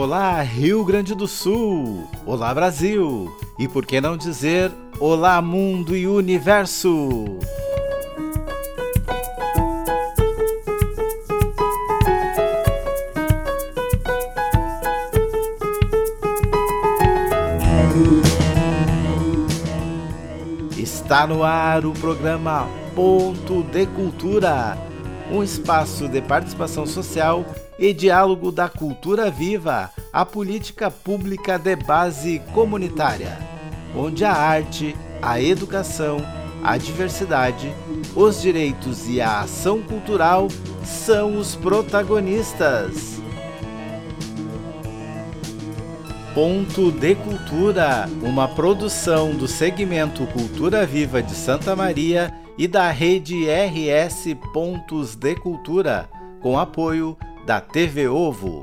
Olá, Rio Grande do Sul! Olá, Brasil! E por que não dizer Olá, Mundo e Universo! Está no ar o programa Ponto de Cultura, um espaço de participação social e diálogo da cultura viva, a política pública de base comunitária, onde a arte, a educação, a diversidade, os direitos e a ação cultural são os protagonistas. Ponto de Cultura, uma produção do segmento Cultura Viva de Santa Maria e da rede RS Pontos de Cultura, com apoio da TV Ovo.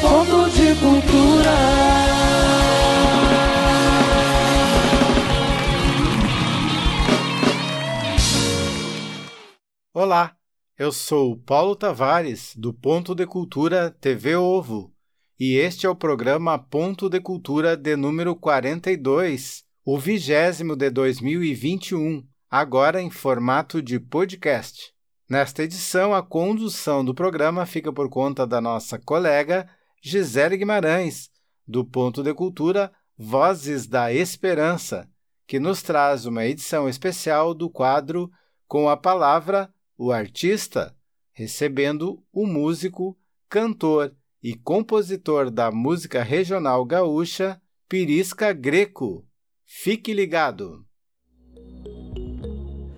Ponto de Cultura. Olá, eu sou Paulo Tavares, do Ponto de Cultura TV Ovo, e este é o programa Ponto de Cultura de número 42, o vigésimo de 2021 agora em formato de podcast. Nesta edição, a condução do programa fica por conta da nossa colega Gisele Guimarães, do Ponto de Cultura Vozes da Esperança, que nos traz uma edição especial do quadro Com a Palavra, o Artista, recebendo o músico, cantor e compositor da música regional gaúcha, Pirisca Greco. Fique ligado!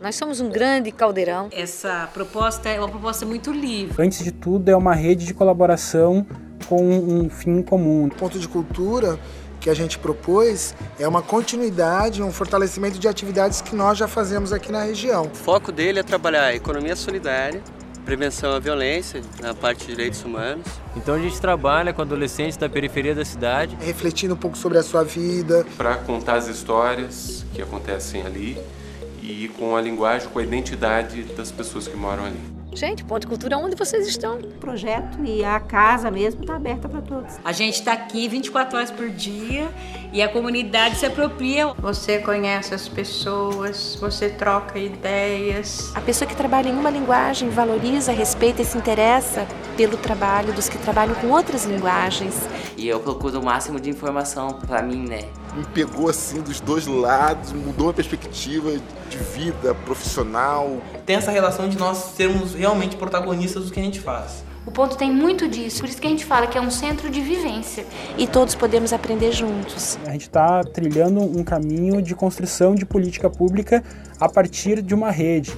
Nós somos um grande caldeirão. Essa proposta é uma proposta muito livre. Antes de tudo, é uma rede de colaboração com um fim comum. O ponto de cultura que a gente propôs é uma continuidade, um fortalecimento de atividades que nós já fazemos aqui na região. O foco dele é trabalhar a economia solidária, prevenção à violência na parte de direitos humanos. Então a gente trabalha com adolescentes da periferia da cidade, refletindo um pouco sobre a sua vida, para contar as histórias que acontecem ali e com a linguagem, com a identidade das pessoas que moram ali. Gente, Ponto de Cultura, onde vocês estão? O projeto e a casa mesmo está aberta para todos. A gente está aqui 24 horas por dia e a comunidade se apropria. Você conhece as pessoas, você troca ideias. A pessoa que trabalha em uma linguagem valoriza, respeita e se interessa pelo trabalho dos que trabalham com outras linguagens. E eu procuro o máximo de informação para mim, né? Me pegou assim dos dois lados, mudou a perspectiva de vida profissional. Tem essa relação de nós sermos realmente protagonistas do que a gente faz. O ponto tem muito disso, por isso que a gente fala que é um centro de vivência. E todos podemos aprender juntos. A gente está trilhando um caminho de construção de política pública a partir de uma rede.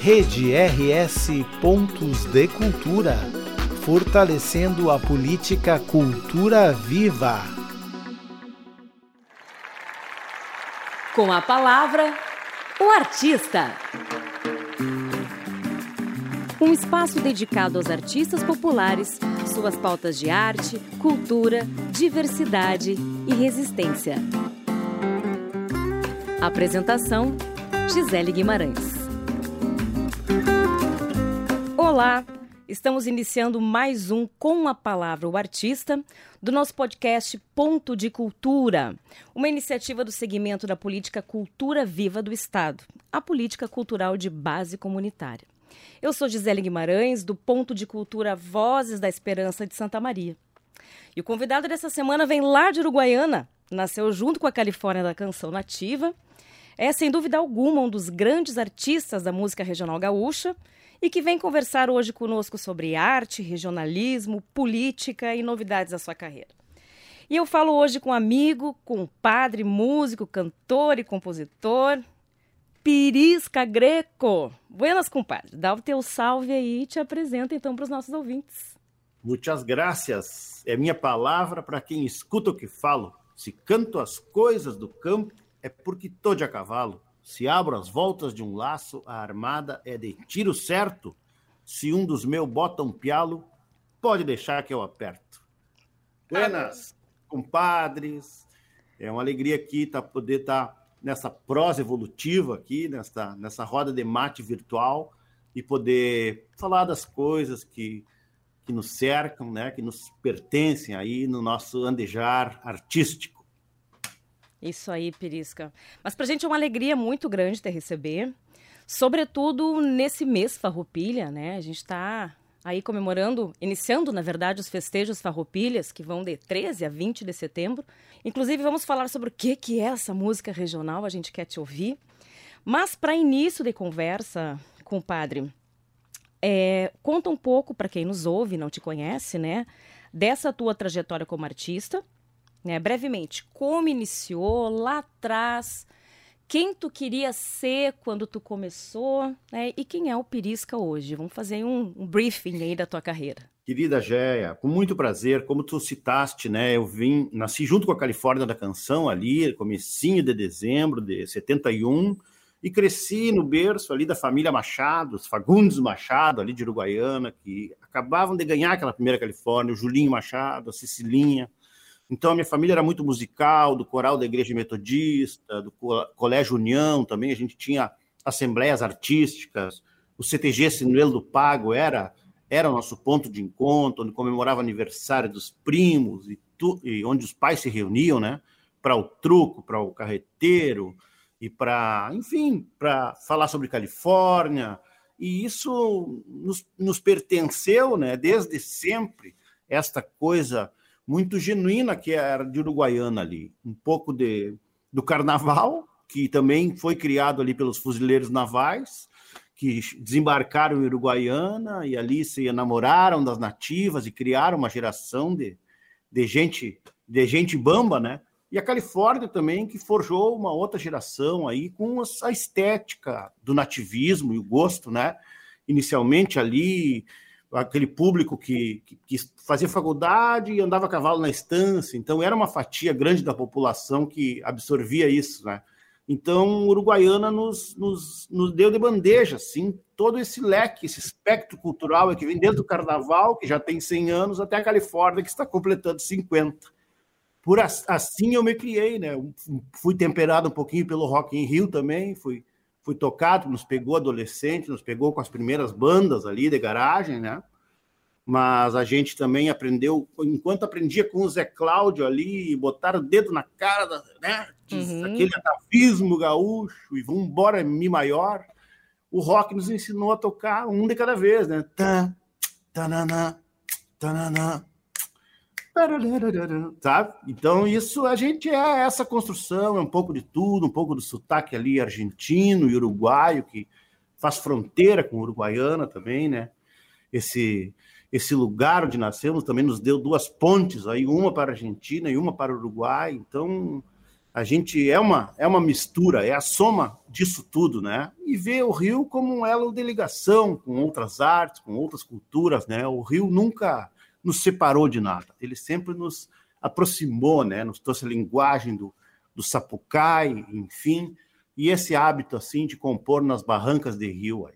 Rede RS Pontos de Cultura fortalecendo a política Cultura Viva. Com a palavra, o artista. Um espaço dedicado aos artistas populares, suas pautas de arte, cultura, diversidade e resistência. Apresentação: Gisele Guimarães. Olá, estamos iniciando mais um Com a Palavra o Artista do nosso podcast Ponto de Cultura, uma iniciativa do segmento da política Cultura Viva do Estado, a política cultural de base comunitária. Eu sou Gisele Guimarães, do Ponto de Cultura Vozes da Esperança de Santa Maria. E o convidado dessa semana vem lá de Uruguaiana, nasceu junto com a Califórnia da canção nativa, é sem dúvida alguma um dos grandes artistas da música regional gaúcha e que vem conversar hoje conosco sobre arte, regionalismo, política e novidades da sua carreira. E eu falo hoje com um amigo, com padre, músico, cantor e compositor, Pirisca Greco. Buenas, compadre. Dá o teu salve aí e te apresenta então para os nossos ouvintes. Muitas graças. É minha palavra para quem escuta o que falo. Se canto as coisas do campo, é porque tô de a cavalo. Se abro as voltas de um laço, a armada é de tiro certo. Se um dos meus bota um pialo, pode deixar que eu aperto. Buenas, compadres. É uma alegria aqui tá, poder estar tá nessa prosa evolutiva aqui, nessa, nessa roda de mate virtual, e poder falar das coisas que, que nos cercam, né, que nos pertencem aí no nosso andejar artístico. Isso aí, Pirisca. Mas para a gente é uma alegria muito grande te receber, sobretudo nesse mês Farroupilha, né? A gente está aí comemorando, iniciando, na verdade, os festejos Farroupilhas, que vão de 13 a 20 de setembro. Inclusive, vamos falar sobre o que, que é essa música regional, a gente quer te ouvir. Mas, para início de conversa, compadre, é, conta um pouco, para quem nos ouve não te conhece, né, dessa tua trajetória como artista, né, brevemente, como iniciou lá atrás, quem tu queria ser quando tu começou né, e quem é o Pirisca hoje. Vamos fazer um, um briefing aí da tua carreira. Querida Géia, com muito prazer, como tu citaste, né, eu vim, nasci junto com a Califórnia da Canção ali, comecinho de dezembro de 71, e cresci no berço ali da família Machado, os Fagundes Machado, ali de Uruguaiana, que acabavam de ganhar aquela primeira Califórnia, o Julinho Machado, a Cecilinha, então, a minha família era muito musical, do coral da Igreja Metodista, do Colégio União também, a gente tinha assembleias artísticas, o CTG Sinuelo do Pago era, era o nosso ponto de encontro, onde comemorava aniversário dos primos e, tu, e onde os pais se reuniam, né? Para o truco, para o carreteiro e para, enfim, para falar sobre Califórnia. E isso nos, nos pertenceu, né? Desde sempre, esta coisa muito genuína que era de Uruguaiana ali. Um pouco de, do carnaval, que também foi criado ali pelos fuzileiros navais, que desembarcaram em Uruguaiana e ali se enamoraram das nativas e criaram uma geração de, de gente de gente bamba, né? E a Califórnia também, que forjou uma outra geração aí com a estética do nativismo e o gosto, né? Inicialmente ali aquele público que, que, que, fazia faculdade e andava a cavalo na estância, então era uma fatia grande da população que absorvia isso, né? Então, Uruguaiana nos, nos, nos deu de bandeja, assim, todo esse leque, esse espectro cultural que vem desde o Carnaval, que já tem 100 anos, até a Califórnia, que está completando 50. Por assim eu me criei, né? Fui temperado um pouquinho pelo Rock in Rio também, fui fui tocado, nos pegou adolescente, nos pegou com as primeiras bandas ali de garagem, né? Mas a gente também aprendeu, enquanto aprendia com o Zé Cláudio ali, botar o dedo na cara, da, né? Uhum. Aquele atavismo gaúcho e vamos embora, Mi maior. O rock nos ensinou a tocar um de cada vez, né? Tá, tanana, tanana, Sabe? Então, isso a gente é essa construção, é um pouco de tudo, um pouco do sotaque ali argentino e uruguaio, que faz fronteira com uruguaiana também, né? Esse, esse lugar onde nascemos também nos deu duas pontes, aí uma para a Argentina e uma para o Uruguai. Então, a gente é uma, é uma mistura, é a soma disso tudo, né? E vê o Rio como um elo de ligação com outras artes, com outras culturas, né? O Rio nunca nos separou de nada, ele sempre nos aproximou, né? nos trouxe a linguagem do, do sapucai, enfim, e esse hábito assim de compor nas barrancas de rio. Aí.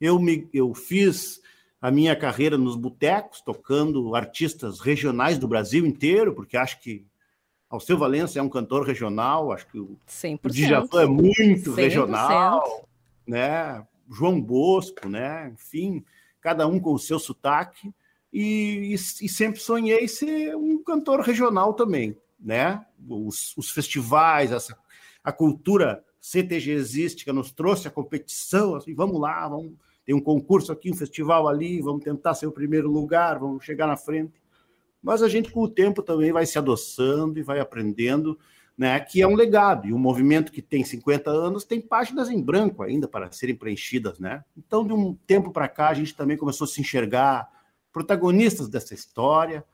Eu, me, eu fiz a minha carreira nos botecos, tocando artistas regionais do Brasil inteiro, porque acho que Alceu Valença é um cantor regional, acho que o, 100%. o Djavan é muito 100%. regional, né? João Bosco, né? Enfim, cada um com o seu sotaque e, e, sempre sonhei ser um cantor regional também, né? Os, os festivais, essa, a cultura CTGística nos trouxe a competição, assim, vamos lá, vamos tem um concurso aqui, um festival ali, vamos tentar ser o primeiro lugar, vamos chegar na frente. Mas a gente, com o tempo, também vai se adoçando e vai aprendendo, né? Que é um legado. E um movimento que tem 50 anos tem páginas em branco ainda para serem preenchidas, né? Então, de um tempo para cá, a gente também começou a se enxergar protagonistas dessa história,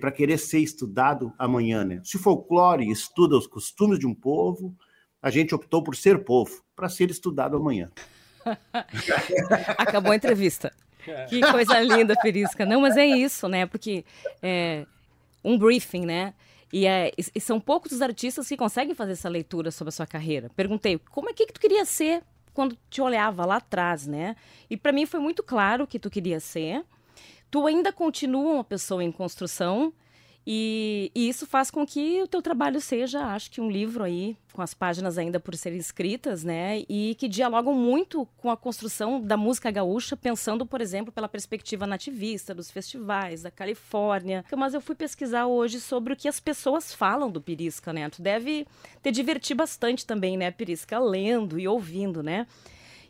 para querer ser estudado amanhã. Né? Se folclore estuda os costumes de um povo, a gente optou por ser povo, para ser estudado amanhã. Acabou a entrevista. Que coisa linda, Perisca. Não, mas é isso, né? Porque é um briefing, né? E, é, e, são poucos os artistas que conseguem fazer essa leitura sobre a sua carreira. Perguntei, como é que, que tu queria ser quando te olhava lá atrás, né? E para mim foi muito claro que tu queria ser tu ainda continua uma pessoa em construção E, e, isso faz com que o teu trabalho seja, acho que um livro aí, com as páginas ainda por serem escritas, né? E que dialogam muito com a construção da música gaúcha, pensando, por exemplo, pela perspectiva nativista, dos festivais, da Califórnia. Mas eu fui pesquisar hoje sobre o que as pessoas falam do Pirisca, né? Tu deve te divertir bastante também, né, Pirisca? Lendo e ouvindo, né?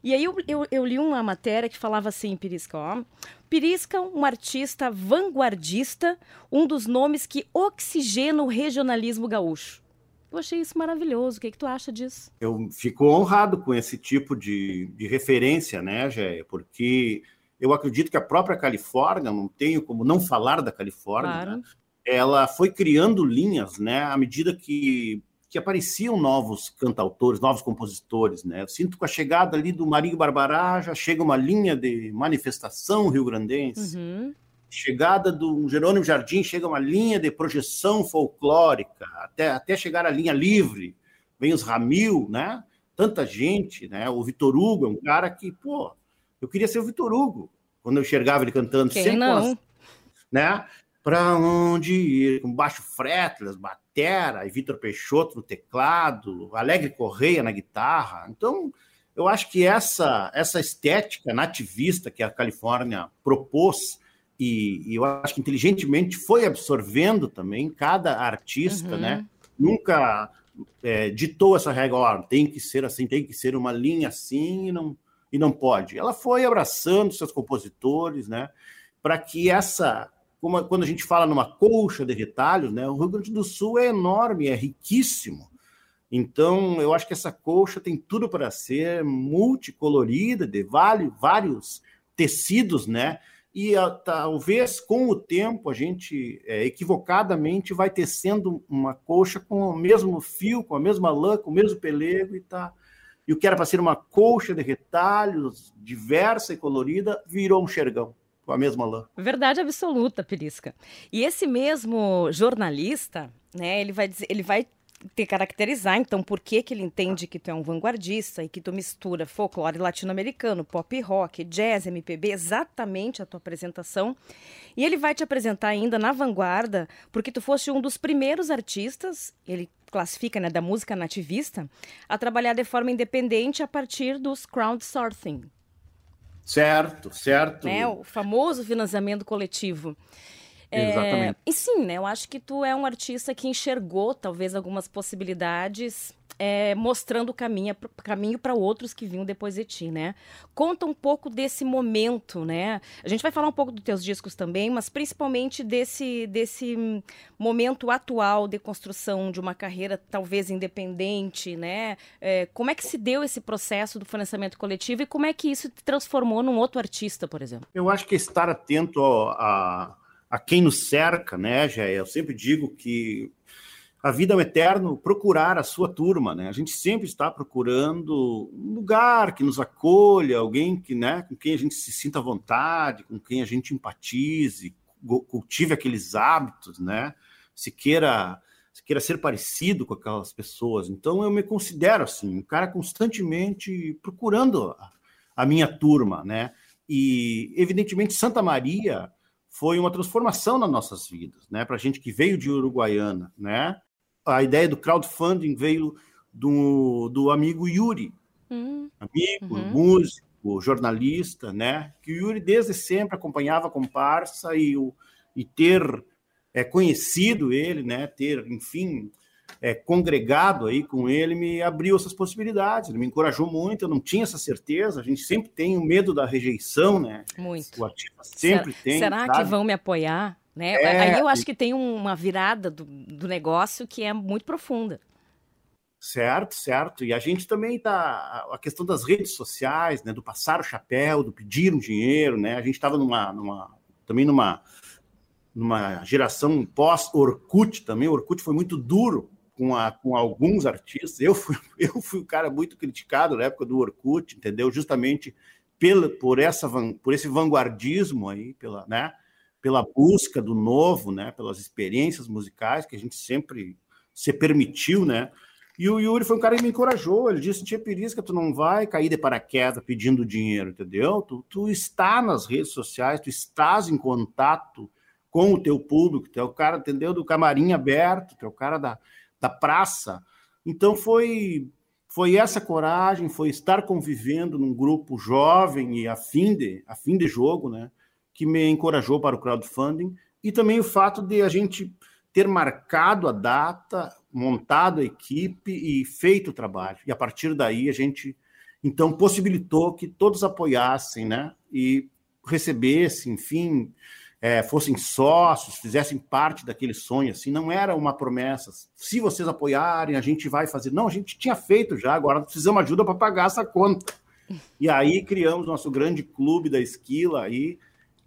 E aí eu, eu, eu, li uma matéria que falava assim, Pirisca, ó. Pirisca, um artista vanguardista, um dos nomes que oxigena o regionalismo gaúcho. Eu achei isso maravilhoso. O que, é que tu acha disso? Eu fico honrado com esse tipo de, de referência, né, Géia? Porque eu acredito que a própria Califórnia, não tenho como não falar da Califórnia, claro. né? ela foi criando linhas, né, à medida que que apareciam novos cantautores, novos compositores, né? Eu sinto que com a chegada ali do Marinho Barbará já chega uma linha de manifestação rio-grandense. Uhum. Chegada do Jerônimo Jardim chega uma linha de projeção folclórica, até, até chegar a linha livre. Vem os Ramil, né? Tanta gente, né? O Vitor Hugo é um cara que, pô, eu queria ser o Vitor Hugo quando eu enxergava ele cantando Quem sempre não? As, né? Para onde ir? Com baixo fretless, batera, e Vitor Peixoto no teclado, Alegre Correia na guitarra. Então, eu acho que essa, essa estética nativista que a Califórnia propôs, e, e eu acho que inteligentemente foi absorvendo também cada artista, uhum. né? Nunca é, ditou essa regra, ó, tem que ser assim, tem que ser uma linha assim e não, e não pode. Ela foi abraçando seus compositores, né? Para que essa como, quando a gente fala numa colcha de retalhos, né, o Rio Grande do Sul é enorme, é riquíssimo. Então, eu acho que essa colcha tem tudo para ser multicolorida, de vários, tecidos, né? E talvez com o tempo a gente é, equivocadamente vai tecendo uma colcha com o mesmo fio, com a mesma lã, com o mesmo pelego e tá. E o que era para ser uma colcha de retalhos diversa e colorida virou um xergão com a mesma lã. Verdade absoluta, Perisca. E esse mesmo jornalista, né, ele vai dizer, ele vai te caracterizar, então, por que, que ele entende que tu é um vanguardista e que tu mistura folclore latino-americano, pop rock, jazz, MPB, exatamente a tua apresentação. E ele vai te apresentar ainda na vanguarda, porque tu foste um dos primeiros artistas, ele classifica, né, da música nativista, a trabalhar de forma independente a partir dos crowdsourcing, Certo, certo. Né? O famoso financiamento coletivo. É, Exatamente. E sim, né? Eu acho que tu é um artista que enxergou talvez algumas possibilidades é, mostrando o caminho, caminho para outros que vinham depois de ti, né? Conta um pouco desse momento, né? A gente vai falar um pouco dos teus discos também, mas principalmente desse, desse momento atual de construção de uma carreira talvez independente, né? É, como é que se deu esse processo do financiamento coletivo e como é que isso te transformou num outro artista, por exemplo? Eu acho que estar atento a, a quem nos cerca, né, Jé? Eu sempre digo que a vida é um eterno procurar a sua turma, né? A gente sempre está procurando um lugar que nos acolha, alguém que, né, com quem a gente se sinta à vontade, com quem a gente empatize, cultive aqueles hábitos, né? Se queira, se queira ser parecido com aquelas pessoas. Então eu me considero assim, um cara constantemente procurando a, a minha turma, né? E evidentemente Santa Maria foi uma transformação nas nossas vidas, né? Para a gente que veio de Uruguaiana, né? A ideia do crowdfunding veio do, do amigo Yuri, uhum. amigo, uhum. músico, jornalista, né? Que o Yuri desde sempre acompanhava a comparsa e, o, e ter é, conhecido ele, né? Ter, enfim, é, congregado aí com ele me abriu essas possibilidades, ele me encorajou muito, eu não tinha essa certeza, a gente sempre tem o medo da rejeição, né? Muito. O artista sempre será, tem. Será sabe? que vão me apoiar? Né? É, Aí eu acho que tem uma virada do, do negócio que é muito profunda. Certo, certo. E a gente também tá a questão das redes sociais, né, do passar o chapéu, do pedir um dinheiro, né? A gente estava numa, numa também numa numa geração pós Orkut também. O Orkut foi muito duro com, a, com alguns artistas. Eu fui eu fui um cara muito criticado na época do Orkut, entendeu? Justamente pela por essa por esse vanguardismo aí, pela, né? Pela busca do novo, né, pelas experiências musicais que a gente sempre se permitiu, né? E o Yuri foi um cara que me encorajou. Ele disse: Tia Perisca, tu não vai cair de paraquedas pedindo dinheiro, entendeu? Tu, tu está nas redes sociais, tu estás em contato com o teu público, tu é o cara, entendeu? Do camarim aberto, tu é o cara da, da praça. Então foi foi essa coragem, foi estar convivendo num grupo jovem e afim de, afim de jogo, né, que me encorajou para o crowdfunding, e também o fato de a gente ter marcado a data, montado a equipe e feito o trabalho. E a partir daí a gente então possibilitou que todos apoiassem, né, e recebessem, enfim, é, fossem sócios, fizessem parte daquele sonho, assim, não era uma promessa. Se vocês apoiarem, a gente vai fazer. Não, a gente tinha feito já, agora precisamos ajuda para pagar essa conta. E aí criamos nosso grande clube da esquila aí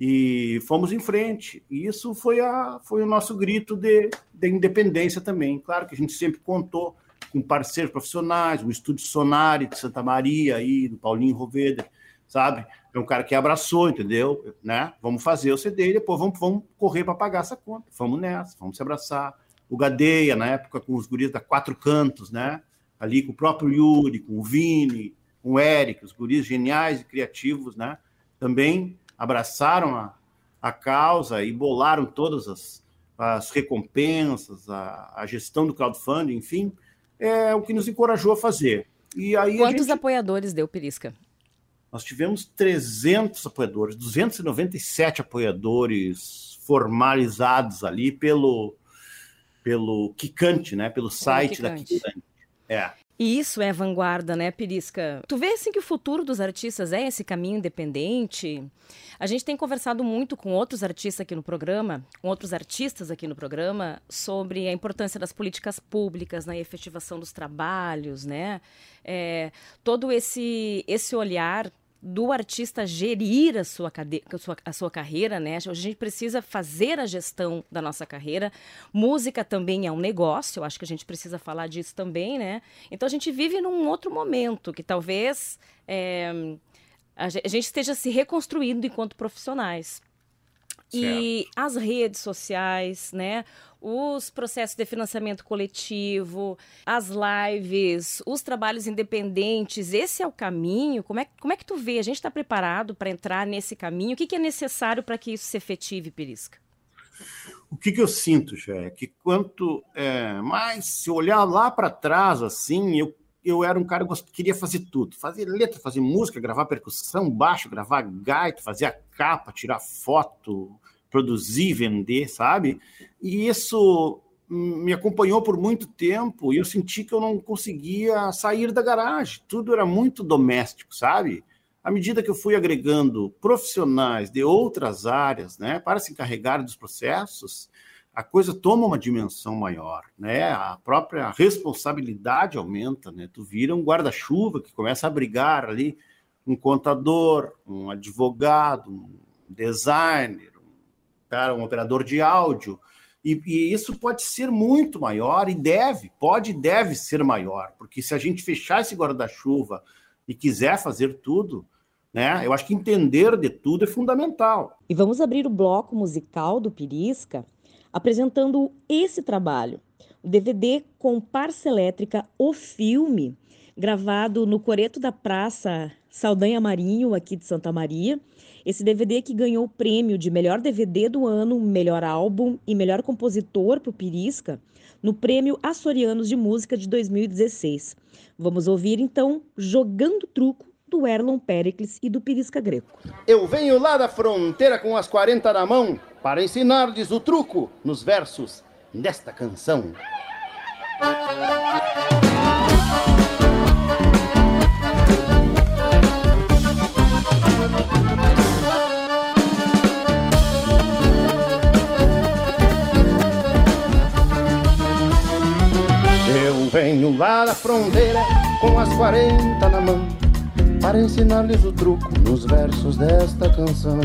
e fomos em frente. E isso foi, a, foi o nosso grito de, de independência também. Claro que a gente sempre contou com parceiros profissionais, o Estúdio Sonari de Santa Maria aí, do Paulinho Roveder, sabe? É um cara que abraçou, entendeu? Né? Vamos fazer o CD e depois vamos, vamos correr para pagar essa conta. Vamos nessa, vamos se abraçar. O Gadeia, na época, com os guris da Quatro Cantos, né? Ali com o próprio Yuri, com o Vini, com o Eric, os guris geniais e criativos, né? Também abraçaram a, a causa e bolaram todas as, as recompensas, a, a gestão do crowdfunding, enfim, é o que nos encorajou a fazer. E aí Quantos gente... apoiadores deu Perisca? Nós tivemos 300 apoiadores, 297 apoiadores formalizados ali pelo pelo Kikante, né? Pelo site da Kikante. É. E isso é vanguarda, né, Pirisca? Tu vê assim que o futuro dos artistas é esse caminho independente? A gente tem conversado muito com outros artistas aqui no programa, com outros artistas aqui no programa, sobre a importância das políticas públicas na efetivação dos trabalhos, né? É, todo esse, esse olhar do artista gerir a sua, cade... a sua, a sua carreira, né? A gente precisa fazer a gestão da nossa carreira. Música também é um negócio, eu acho que a gente precisa falar disso também, né? Então a gente vive num outro momento que talvez é, a gente esteja se reconstruindo enquanto profissionais. E as redes sociais, né? os processos de financiamento coletivo, as lives, os trabalhos independentes, esse é o caminho? Como é, como é que tu vê? A gente está preparado para entrar nesse caminho? O que, que é necessário para que isso se efetive, Perisca? O que, que eu sinto, já é que quanto é, mais se olhar lá para trás, assim, eu, eu era um cara que queria fazer tudo. Fazer letra, fazer música, gravar percussão, baixo, gravar gaita, fazer a capa, tirar foto, produzir, vender, sabe? E isso me acompanhou por muito tempo e eu senti que eu não conseguia sair da garagem. Tudo era muito doméstico, sabe? À medida que eu fui agregando profissionais de outras áreas, né, para se encarregar dos processos, a coisa toma uma dimensão maior, né? A própria responsabilidade aumenta, né? Tu vira um guarda-chuva que começa a abrigar ali um contador, um advogado, um designer, cara, um operador de áudio. E, e, isso pode ser muito maior e deve, pode e deve ser maior, porque se a gente fechar esse guarda-chuva e quiser fazer tudo, né, eu acho que entender de tudo é fundamental. E vamos abrir o bloco musical do Pirisca apresentando esse trabalho, o DVD com Parça Elétrica, o filme, gravado no Coreto da Praça Saldanha Marinho, aqui de Santa Maria, esse DVD que ganhou o prêmio de melhor DVD do ano, melhor álbum e melhor compositor para o Pirisca no Prêmio Açorianos de Música de 2016. Vamos ouvir então Jogando Truco do Erlon Pericles e do Pirisca Greco. Eu venho lá da fronteira com as 40 na mão para ensinar-lhes o truco nos versos desta canção. venho lá da fronteira com as 40 na mão para ensinar-lhes o truco nos versos desta canção.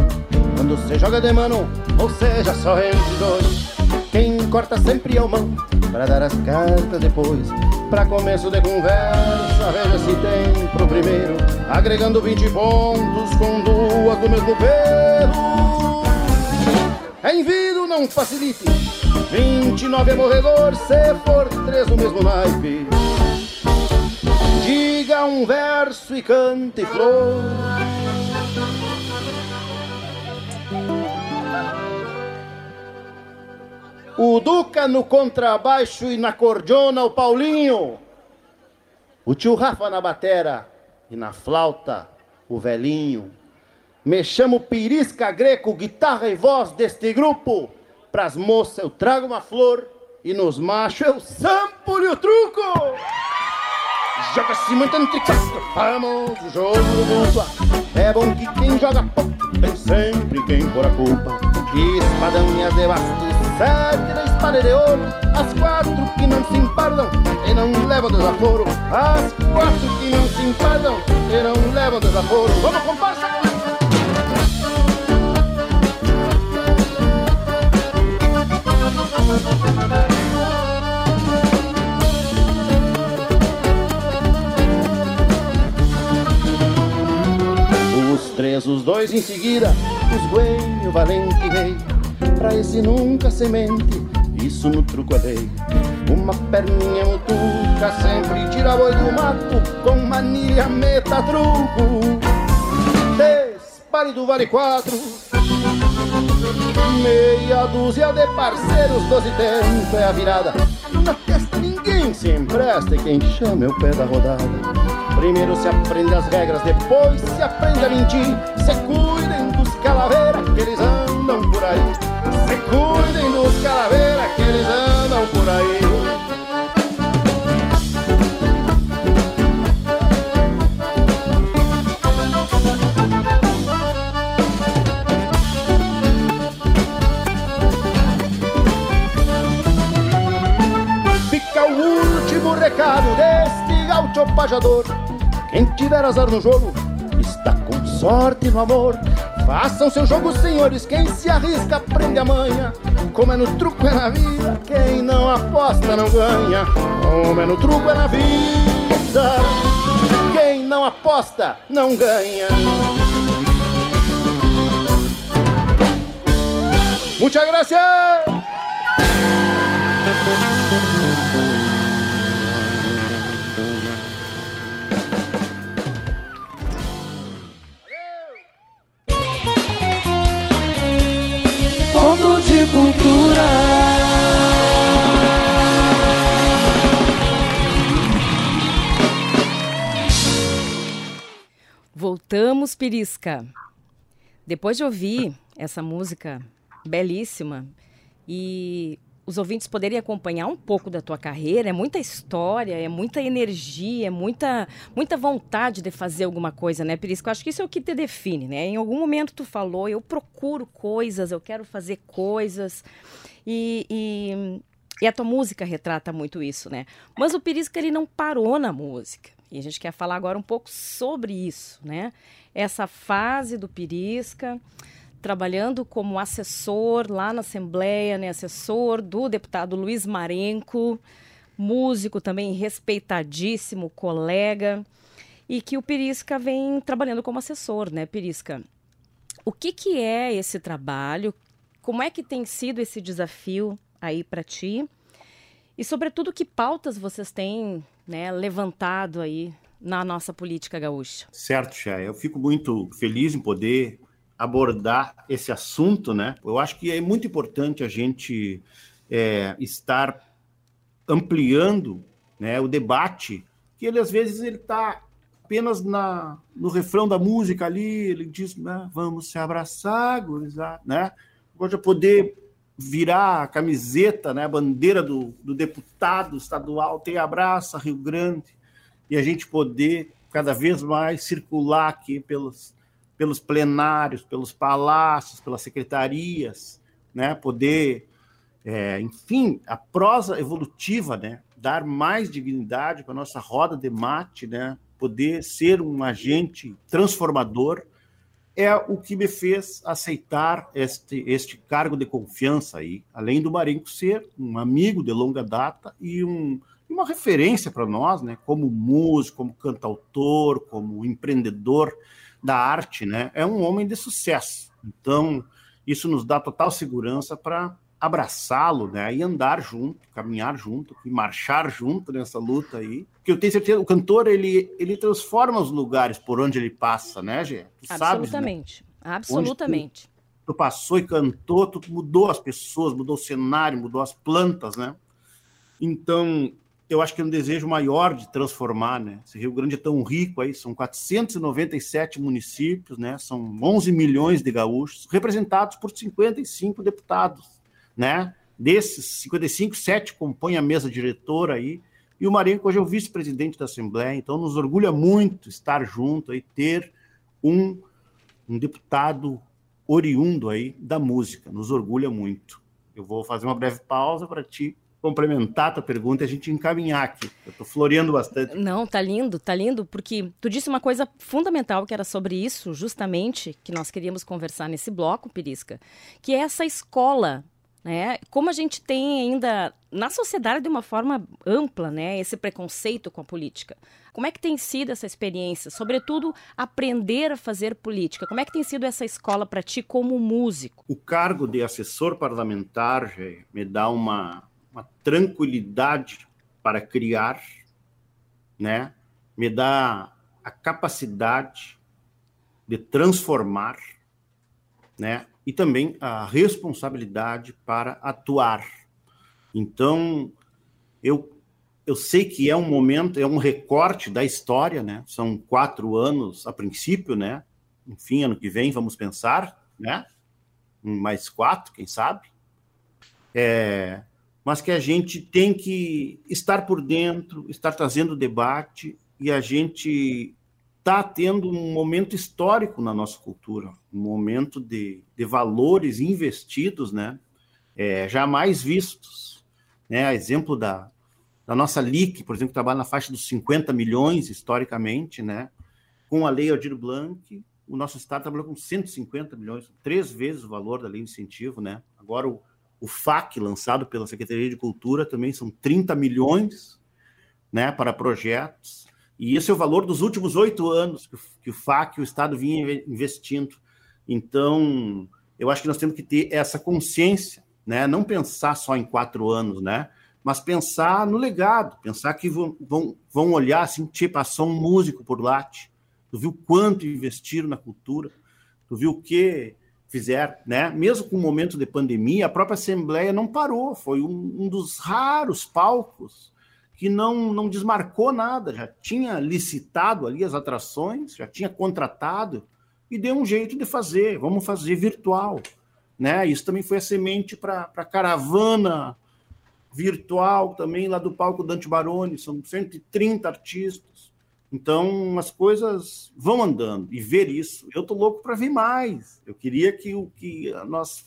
Quando se joga de mano, ou seja, só entre dois, quem corta sempre é o mão para dar as cartas depois. Para começo de conversa, veja se tem pro primeiro, agregando 20 pontos com duas do mesmo pelo. Envido não facilite 29 é morredor, se for três no mesmo naipe. Diga um verso e cante flor. O Duca no contrabaixo e na cordiona o Paulinho. O tio Rafa na batera e na flauta o velhinho. Me chamo Pirisca Greco, guitarra e voz deste grupo. Pras moças eu trago uma flor e nos machos eu sampo o truco. Joga-se muito entre quatro, famoso jogo do dupla. É bom que quem joga pouco tem sempre quem for a culpa. Espadão e as devastos, sete da espada de ouro. As quatro que não se empardam e não levam desaforo. As quatro que não se empardam e não levam desaforo. Vamos, comparsa! Os três, os dois em seguida, os Valente e Rei. Pra esse nunca semente, isso no truco é lei. Uma perninha mutuca sempre tira boi do mato, com mania meta truco. Despare do vale quatro, Meia dúzia de parceiros, doze tempo é a virada. Na festa ninguém se empresta e quem chama é o pé da rodada. Primeiro se aprende as regras, depois se aprende a mentir. Se cuidem dos calaveiras que eles andam por aí. Se cuidem dos calaveiras que eles andam por aí. Fica o último recado deste gaúcho pajador. Quem tiver azar no jogo, está com sorte no amor. Façam seu jogo, senhores, quem se arrisca prende a manha. Como é no truco é na vida, quem não aposta não ganha. Como é no truco é na vida, quem não aposta não ganha. Muchas gracias. Voltamos, Pirisca. Depois de ouvir essa música belíssima e os ouvintes poderem acompanhar um pouco da tua carreira, é muita história, é muita energia, é muita, muita vontade de fazer alguma coisa, né, Pirisca? Eu acho que isso é o que te define, né? Em algum momento tu falou, eu procuro coisas, eu quero fazer coisas e, e, e a tua música retrata muito isso, né? Mas o Pirisca, ele não parou na música. E a gente quer falar agora um pouco sobre isso, né? Essa fase do Pirisca, trabalhando como assessor lá na Assembleia, né? Assessor do deputado Luiz Marenco, músico também respeitadíssimo, colega, e que o Pirisca vem trabalhando como assessor, né, Pirisca? O que, que é esse trabalho? Como é que tem sido esse desafio aí para ti? E, sobretudo, que pautas vocês têm né, levantado aí na nossa política gaúcha? Certo, Chay. Eu fico muito feliz em poder abordar esse assunto, né? Eu acho que é muito importante a gente é, estar ampliando né, o debate, que ele às vezes ele está apenas na, no refrão da música ali, ele diz, né, vamos se abraçar, gurizada, né? Pode poder virar a camiseta, né, a bandeira do, do deputado estadual, tem abraça Rio Grande, e a gente poder cada vez mais circular aqui pelos, pelos plenários, pelos palácios, pelas secretarias, né, poder, é, enfim, a prosa evolutiva, né, dar mais dignidade para a nossa roda de mate, né, poder ser um agente transformador, é o que me fez aceitar este, este cargo de confiança aí, além do Marenco ser um amigo de longa data e um, uma referência para nós, né, como músico, como cantautor, como empreendedor da arte, né, é um homem de sucesso. Então, isso nos dá total segurança para abraçá-lo, né, e andar junto, caminhar junto, e marchar junto nessa luta aí. Que eu tenho certeza, o cantor ele ele transforma os lugares por onde ele passa, né, Gê? Tu Absolutamente. Sabes, né? Absolutamente. Tu, tu passou e cantou, tu mudou as pessoas, mudou o cenário, mudou as plantas, né? Então, eu acho que é um desejo maior de transformar, né? Esse Rio Grande é tão rico aí, são 497 municípios, né? São 11 milhões de gaúchos, representados por 55 deputados, né? Desses 55, sete compõem a mesa diretora aí, e o Marenco hoje é o vice-presidente da Assembleia, então nos orgulha muito estar junto e ter um, um deputado oriundo aí da música, nos orgulha muito. Eu vou fazer uma breve pausa para te complementar a tua pergunta e a gente encaminhar aqui. Eu estou floreando bastante. Não, tá lindo, tá lindo, porque tu disse uma coisa fundamental que era sobre isso, justamente, que nós queríamos conversar nesse bloco, Pirisca, que é essa escola né? Como a gente tem ainda na sociedade de uma forma ampla, né, esse preconceito com a política. Como é que tem sido essa experiência, sobretudo aprender a fazer política? Como é que tem sido essa escola para ti como músico? O cargo de assessor parlamentar me dá uma, uma tranquilidade para criar, né? Me dá a capacidade de transformar, né? e também a responsabilidade para atuar. Então, eu, eu sei que é um momento, é um recorte da história, né? São quatro anos a princípio, né? Enfim, ano que vem vamos pensar, né? Mais quatro, quem sabe? É, mas que a gente tem que estar por dentro, estar trazendo debate e a gente está tendo um momento histórico na nossa cultura, um momento de, de valores investidos, né, é, jamais vistos. Né, exemplo da, da nossa LIC, por exemplo, que trabalha na faixa dos 50 milhões, historicamente, né, com a Lei Aldir Blanc, o nosso Estado trabalhou com 150 milhões, três vezes o valor da lei de incentivo. Né? Agora, o, o FAC, lançado pela Secretaria de Cultura, também são 30 milhões né, para projetos. E esse é o valor dos últimos oito anos que, o FAC, o Estado, vinha investindo. Então, eu acho que nós temos que ter essa consciência, né? não pensar só em quatro anos, né? mas pensar no legado, pensar que vão, vão, vão olhar assim, tipo, passou um músico por lá, tu viu quanto investiram na cultura, tu viu o que fizeram, né? Mesmo com o momento de pandemia, a própria Assembleia não parou, foi um, um dos raros palcos que não, não desmarcou nada, já tinha licitado ali as atrações, já tinha contratado e deu um jeito de fazer, vamos fazer virtual. Né? Isso também foi a semente para a caravana virtual também lá do palco Dante Baroni, são 130 artistas. Então as coisas vão andando e ver isso. Eu tô louco para ver mais. Eu queria que o que nós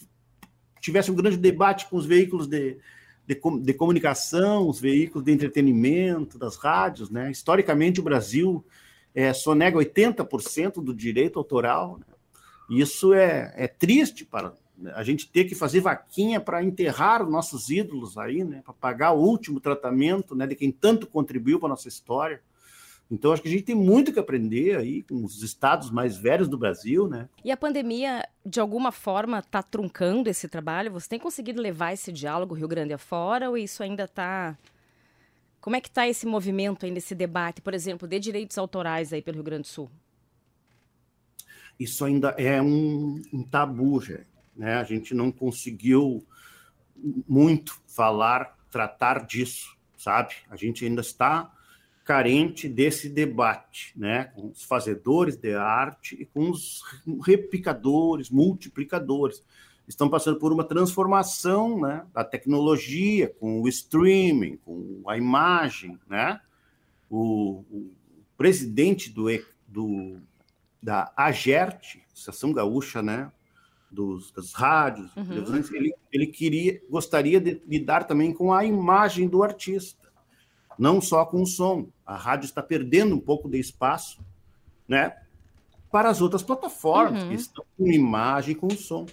tivesse um grande debate com os veículos de, de, de comunicação, os veículos de entretenimento, das rádios. Né? Historicamente, o Brasil é, sonega 80% do direito autoral. Né? Isso é, é triste para a gente ter que fazer vaquinha para enterrar nossos ídolos aí, né? para pagar o último tratamento né? de quem tanto contribuiu para nossa história. Então, acho que a gente tem muito que aprender aí com os estados mais velhos do Brasil, né? E a pandemia, de alguma forma, está truncando esse trabalho? Você tem conseguido levar esse diálogo Rio Grande afora ou isso ainda está... Como é que está esse movimento ainda, esse debate, por exemplo, de direitos autorais aí pelo Rio Grande do Sul? Isso ainda é um, um tabu, já, né? A gente não conseguiu muito falar, tratar disso, sabe? A gente ainda está carente desse debate, né, com os fazedores de arte e com os replicadores, multiplicadores. Estão passando por uma transformação, né, da tecnologia, com o streaming, com a imagem, né? O, o presidente do, do da AGERT, Estação Gaúcha, né, dos, das rádios, uhum. ele, ele queria, gostaria de lidar também com a imagem do artista não só com o som. A rádio está perdendo um pouco de espaço, né? Para as outras plataformas uhum. que estão com imagem, com som.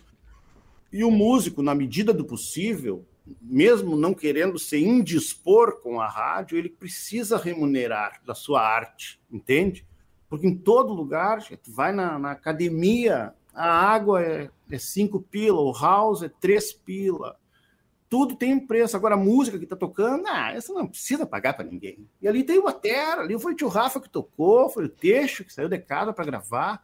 E o músico, na medida do possível, mesmo não querendo se indispor com a rádio, ele precisa remunerar da sua arte, entende? Porque em todo lugar, gente, vai na, na academia, a água é, é cinco pila, o house é três pila, tudo tem um preço. Agora, a música que está tocando, ah, essa não precisa pagar para ninguém. E ali tem uma terra, ali foi o tio Rafa que tocou, foi o Teixo que saiu de casa para gravar.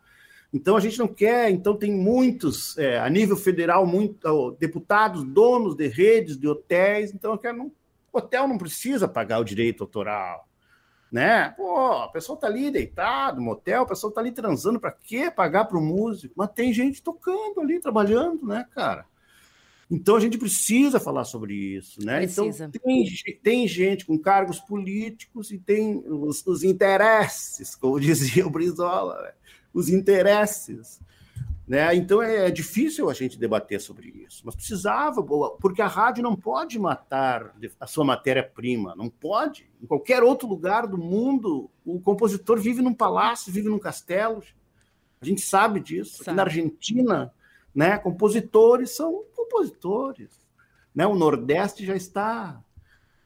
Então a gente não quer, então tem muitos, é, a nível federal, muito, deputados, donos de redes, de hotéis, então eu quero, não, hotel não precisa pagar o direito autoral, né? Pô, a pessoa tá ali deitado motel, a pessoa tá ali transando, para quê pagar para o músico? Mas tem gente tocando ali, trabalhando, né, cara? Então a gente precisa falar sobre isso, né? Precisa. Então tem, tem, gente com cargos políticos e tem os, os interesses, como dizia o Brizola, né? os interesses. Né? Então é, é difícil a gente debater sobre isso, mas precisava, porque a rádio não pode matar a sua matéria-prima, não pode. Em qualquer outro lugar do mundo, o compositor vive num palácio, vive num castelo. A gente sabe disso. Sabe. na Argentina, né, compositores são compositores. Né? O Nordeste já está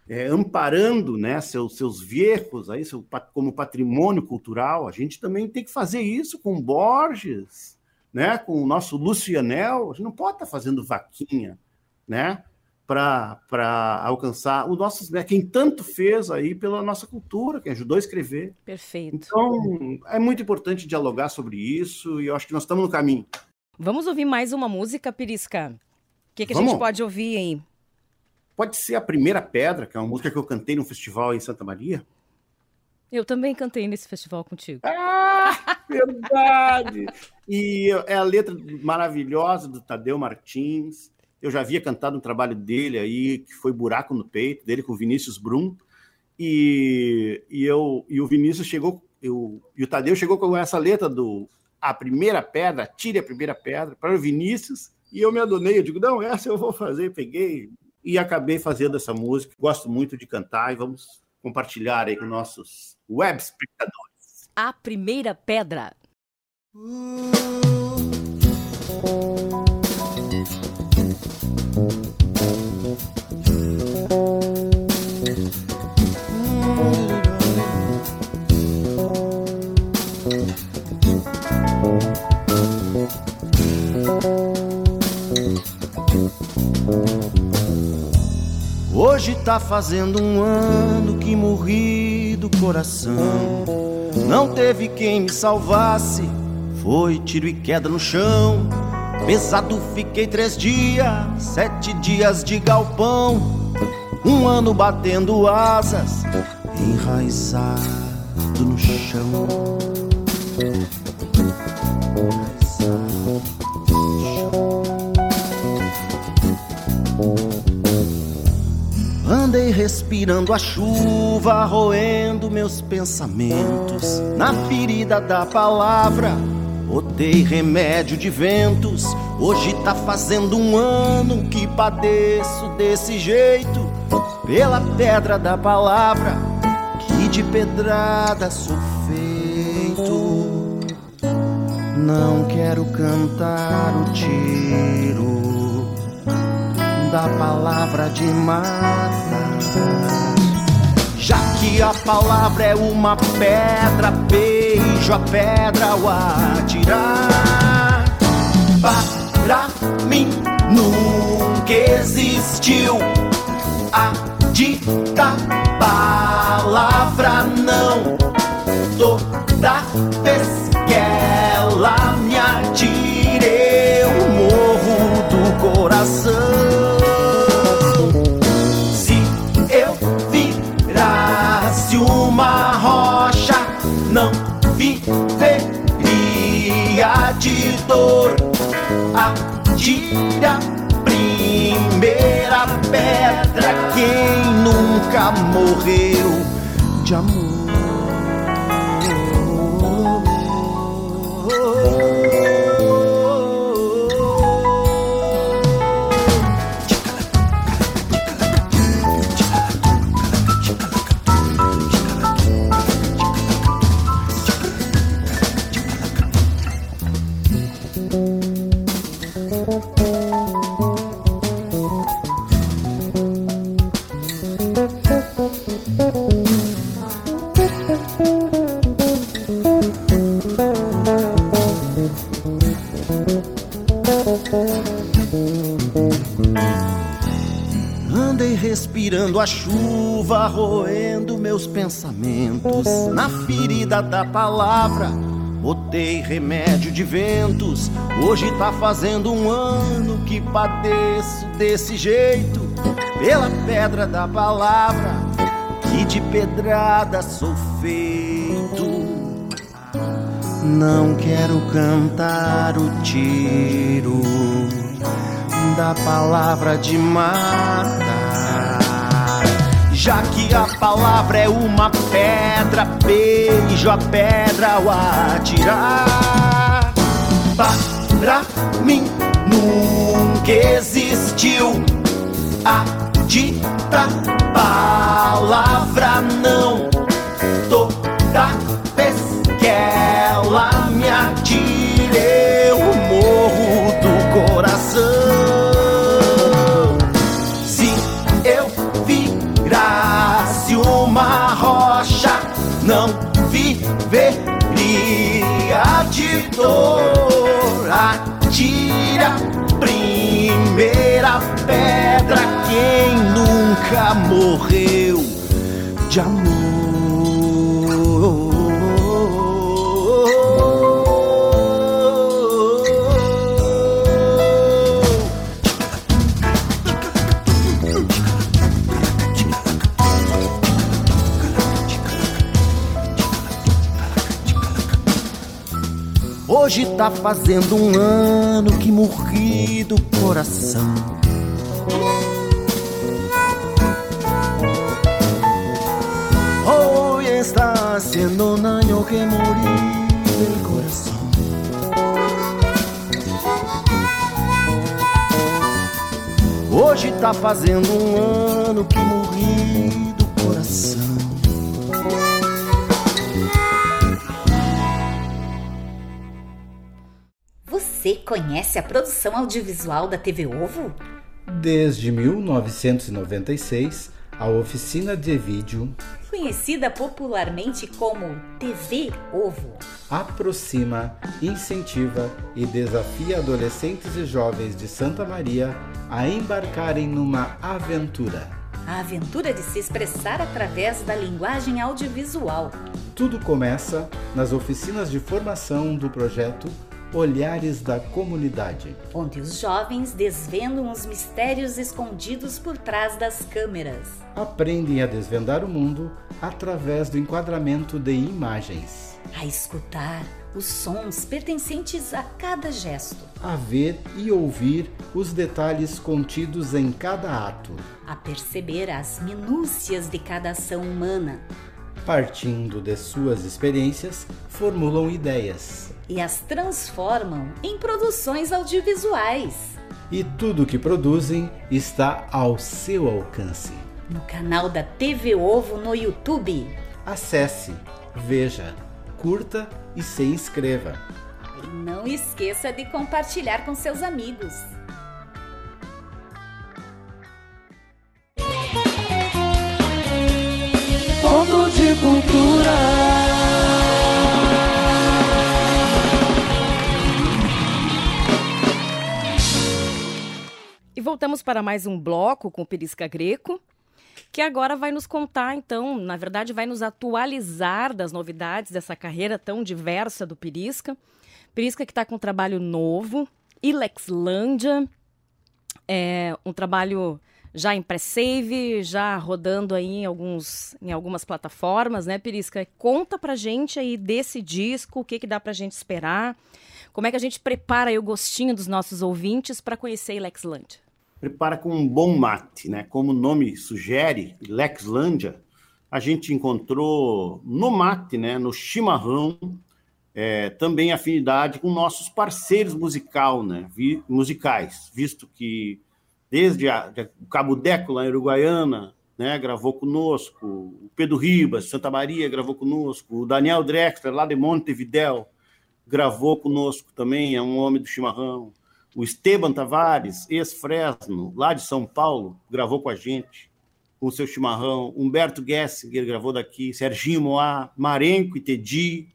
é, amparando né, seus, seus viejos aí, seu, como patrimônio cultural, a gente também tem que fazer isso com Borges, né, com o nosso Lucianel. A gente não pode estar fazendo vaquinha né, para alcançar o nosso, né, quem tanto fez aí pela nossa cultura, quem ajudou a escrever. Perfeito. Então, é muito importante dialogar sobre isso e eu acho que nós estamos no caminho. Vamos ouvir mais uma música, Pirisca? O que, que a gente pode ouvir aí? Pode ser a Primeira Pedra, que é uma música que eu cantei no festival em Santa Maria. Eu também cantei nesse festival contigo. Ah, verdade! e é a letra maravilhosa do Tadeu Martins. Eu já havia cantado um trabalho dele aí, que foi Buraco no Peito, dele com Vinícius Brum. E, e, eu, e o Vinícius chegou, eu, e o Tadeu chegou com essa letra do A Primeira Pedra, Tire a Primeira Pedra, para o Vinícius. E eu me adonei, eu digo, não, essa eu vou fazer. Peguei, e acabei fazendo essa música. Gosto muito de cantar e vamos compartilhar aí com nossos web espectadores. A primeira pedra. Hoje tá fazendo um ano que morri do coração. Não teve quem me salvasse, foi tiro e queda no chão. Pesado fiquei três dias, sete dias de galpão. Um ano batendo asas, enraizado no chão. Andei respirando a chuva, roendo meus pensamentos. Na ferida da palavra, botei remédio de ventos. Hoje tá fazendo um ano que padeço desse jeito. Pela pedra da palavra, que de pedrada sou feito. Não quero cantar o tiro da palavra de mata. Já que a palavra é uma pedra, beijo a pedra ao atirar. Para mim nunca existiu a dita palavra não. Toda vez de dor. Atira a primeira pedra quem nunca morreu de amor. Meus pensamentos. Na ferida da palavra, botei remédio de ventos. Hoje tá fazendo um ano que padeço desse jeito. Pela pedra da palavra, que de pedrada sou feito. Não quero cantar o tiro da palavra de matar. A palavra é uma pedra, beijo a pedra ao atirar. Para mim nunca existiu a dita palavra não. Atira primeira pedra quem nunca morreu de amor. Tá fazendo um ano que morri do coração. Hoy está haciendo un año que morí del corazón. Hoje tá fazendo um ano que morri conhece a produção audiovisual da TV Ovo? Desde 1996, a oficina de vídeo Conhecida popularmente como TV Ovo. aproxima, incentiva e desafia adolescentes e jovens de Santa Maria a embarcarem numa aventura. A aventura de se expressar através da linguagem audiovisual. Tudo começa nas oficinas de formação do projeto Olhares da Comunidade. onde os jovens desvendam os mistérios escondidos por trás das câmeras. Aprendem a desvendar o mundo através do enquadramento de imagens, A escutar os sons pertencentes a cada gesto. a ver e ouvir os detalhes contidos em cada ato, A perceber as minúcias de cada ação humana. partindo de suas experiências, formulam ideias. E as transformam em produções audiovisuais. E tudo o que produzem está ao seu alcance. No canal da TV Ovo no YouTube. Acesse, veja, curta e se inscreva. E não esqueça de compartilhar com seus amigos. Ponto de cultura. Voltamos para mais um bloco com o Perisca Greco, que agora vai nos contar, então, na verdade, vai nos atualizar das novidades dessa carreira tão diversa do Perisca. Perisca que está com um trabalho novo, Ilexlândia, é um trabalho já em pré-save, já rodando aí em, alguns, em algumas plataformas, né, Perisca? Conta pra gente aí desse disco, o que, que dá pra gente esperar, como é que a gente prepara o gostinho dos nossos ouvintes para conhecer Ilexlândia. Prepara com um bom mate, né? Como o nome sugere, Lexlândia, a gente encontrou no mate, né, no chimarrão, é, também afinidade com nossos parceiros musical, né, vi, musicais, visto que desde a, de- o Cabo Deco, lá em Uruguaiana, né, gravou conosco, o Pedro Ribas, Santa Maria, gravou conosco, o Daniel Drexler, lá de Montevidéu, gravou conosco também, é um homem do chimarrão. O Esteban Tavares, ex-Fresno, lá de São Paulo, gravou com a gente, com o seu chimarrão. Humberto Gessinger gravou daqui, Serginho Moá, Marenco e Tedi,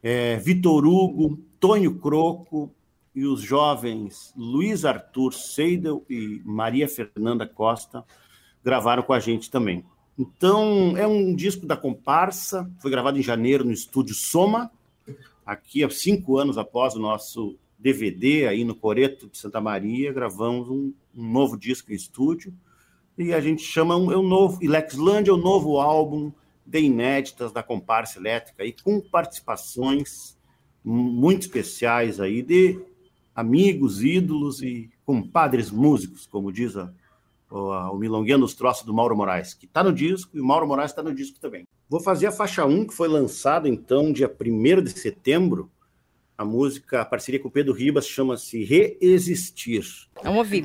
é, Vitor Hugo, Tonho Croco e os jovens Luiz Arthur Seidel e Maria Fernanda Costa gravaram com a gente também. Então, é um disco da comparsa, foi gravado em janeiro no estúdio Soma, aqui há cinco anos após o nosso DVD aí no Coreto de Santa Maria, gravamos um, um novo disco em estúdio e a gente chama um, é um novo é o um novo álbum de inéditas da comparsa elétrica aí com participações muito especiais aí de amigos, ídolos e compadres músicos, como diz a, a, o Milonguinha nos Troços do Mauro Moraes, que está no disco e o Mauro Moraes está no disco também. Vou fazer a faixa 1, que foi lançada então dia 1 de setembro. A música, a parceria com o Pedro Ribas, chama-se Reexistir. Vamos ouvir.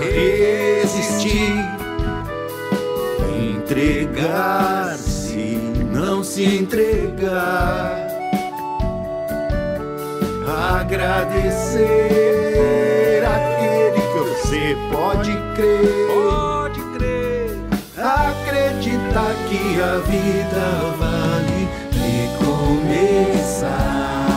resistir, entregar-se, não se entregar, agradecer aquele que você pode crer, pode crer, acreditar que a vida vale recomeçar.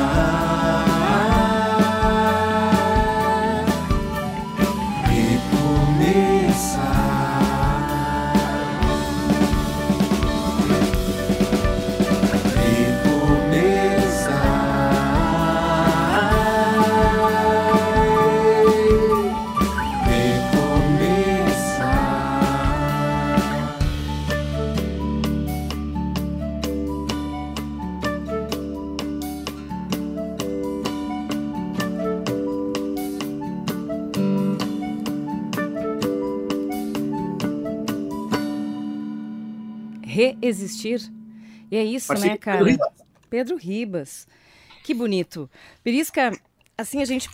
Existir. E é isso, Parceiro né, cara? Pedro Ribas. Pedro Ribas. Que bonito. Perisca, assim, a gente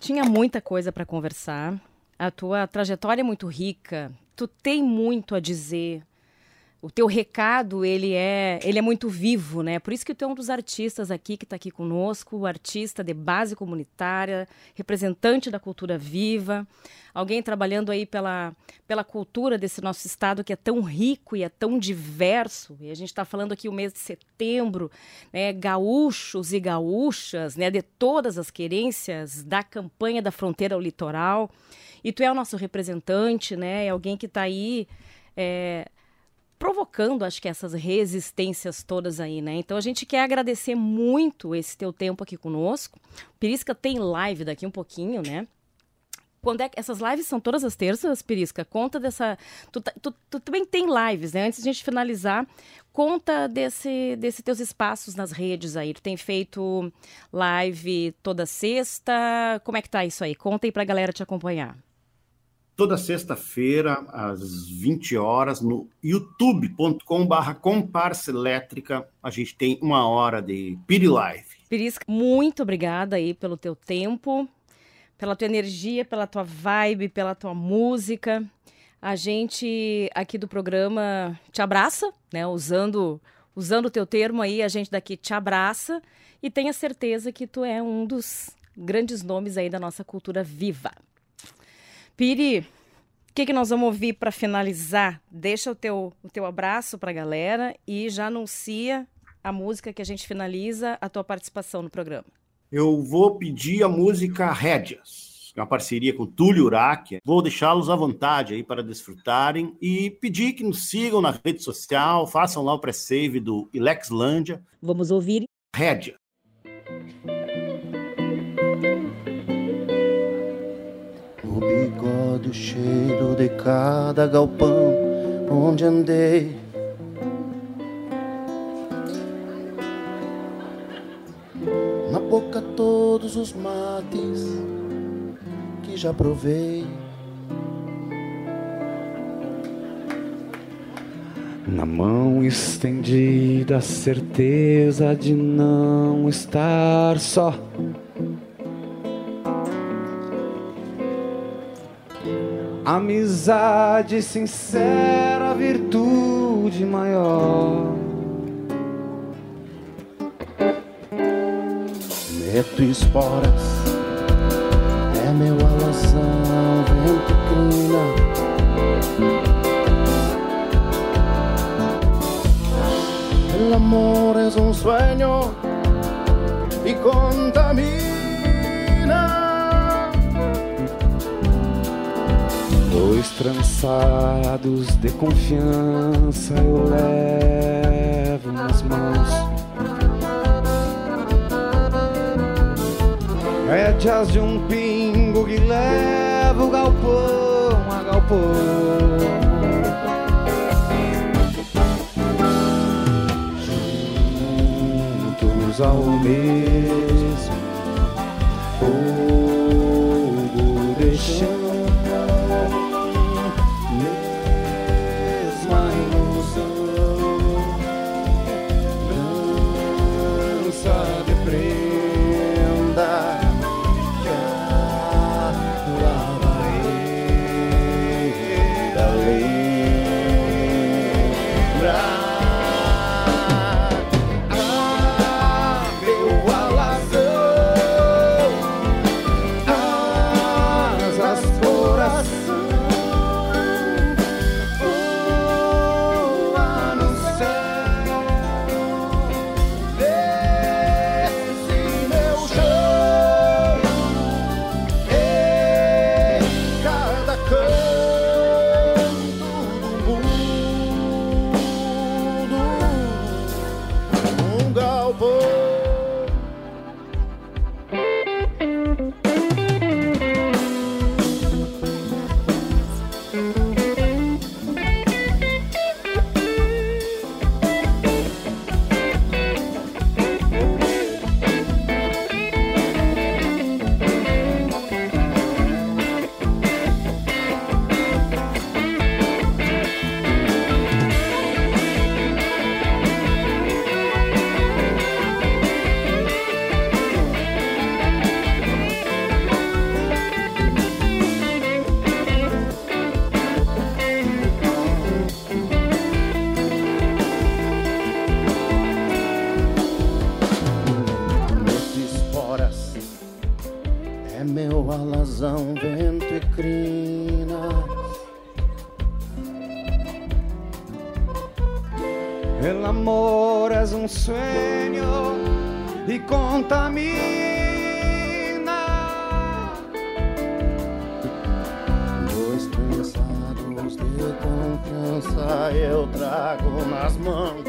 tinha muita coisa para conversar. A tua trajetória é muito rica. Tu tem muito a dizer o teu recado ele é ele é muito vivo, né? Por isso que tu é um dos artistas aqui que está aqui conosco, artista de base comunitária, representante da cultura viva, alguém trabalhando aí pela, pela cultura desse nosso estado que é tão rico e é tão diverso. E a gente está falando aqui o mês de setembro, né? Gaúchos e gaúchas, né? De todas as querências da campanha da fronteira ao litoral. E tu é o nosso representante, né? É alguém que está aí é, provocando, acho que essas resistências todas aí, né? Então a gente quer agradecer muito esse teu tempo aqui conosco. Pirisca tem live daqui um pouquinho, né? Quando é que essas lives são todas as terças, Pirisca? Conta dessa. Tu, tá, tu, tu, também tem lives, né? Antes de a gente finalizar, conta desse, desse teus espaços nas redes aí. Tu tem feito live toda sexta. Como é que tá isso aí? Conta aí pra galera te acompanhar toda sexta-feira, às 20 horas, no youtube.com.br comparsa elétrica. A gente tem uma hora de Piri Live. Pirisca, muito obrigada aí pelo teu tempo, pela tua energia, pela tua vibe, pela tua música. A gente aqui do programa te abraça, né, usando Usando o teu termo aí, a gente daqui te abraça e tenha certeza que tu é um dos grandes nomes aí da nossa cultura viva. Piri, o que, que nós vamos ouvir para finalizar? Deixa o teu, o teu abraço para a galera e já anuncia a música que a gente finaliza a tua participação no programa. Eu vou pedir a música Rédias, uma parceria com Túlio Urac. Vou deixá-los à vontade aí para desfrutarem e pedir que nos sigam na rede social, façam lá o pré-save do Ilexlândia. Vamos ouvir Rédia. O bigode, o cheiro de cada galpão onde andei. Na boca todos os mates que já provei. Na mão estendida, a certeza de não estar só. Amizade sincera, virtude maior. Meto esporas, é meu alazão, vento crina. El amor es un sueño y contamina. Dois trançados de confiança eu levo nas mãos. Rédeas de um pingo que leva o galpão a galpão. Juntos ao mesmo fogo crina. El amor es un sueño y contamina. Dois trançados de confiança eu trago nas mãos.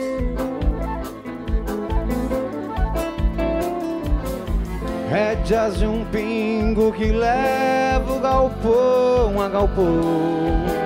Rédeas de um pingo que leva o galpão a galpão.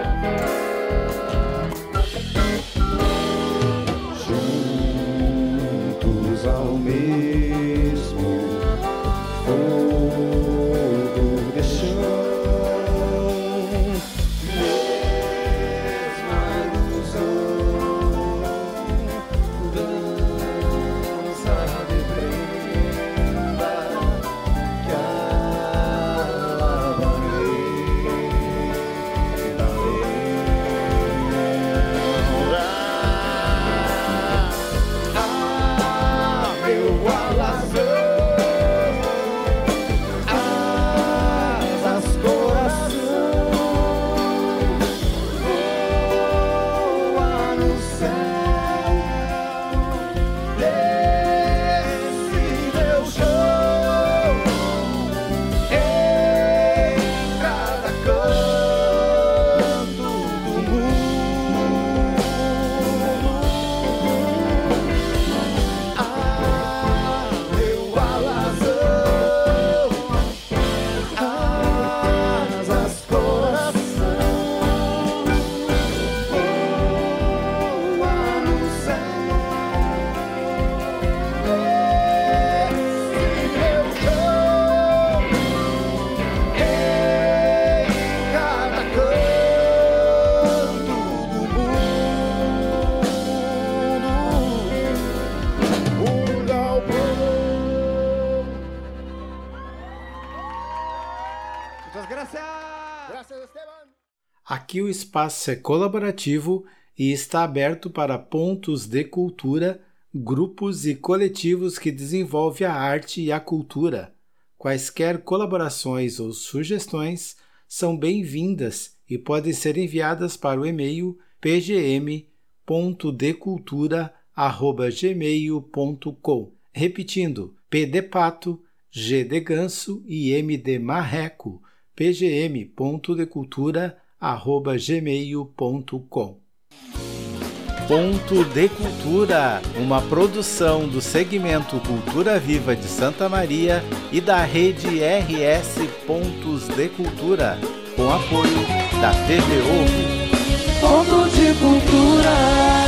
Espaço é colaborativo e está aberto para pontos de cultura, grupos e coletivos que desenvolvem a arte e a cultura. Quaisquer colaborações ou sugestões são bem-vindas e podem ser enviadas para o e-mail pgm.decultura.gmail.com Repetindo, P de pato, G de ganso e M de marreco, pgm.decultura.gmail.com Ponto de Cultura, uma produção do segmento Cultura Viva de Santa Maria e da rede RS Pontos de Cultura, com apoio da TV Ovo. Ponto de Cultura.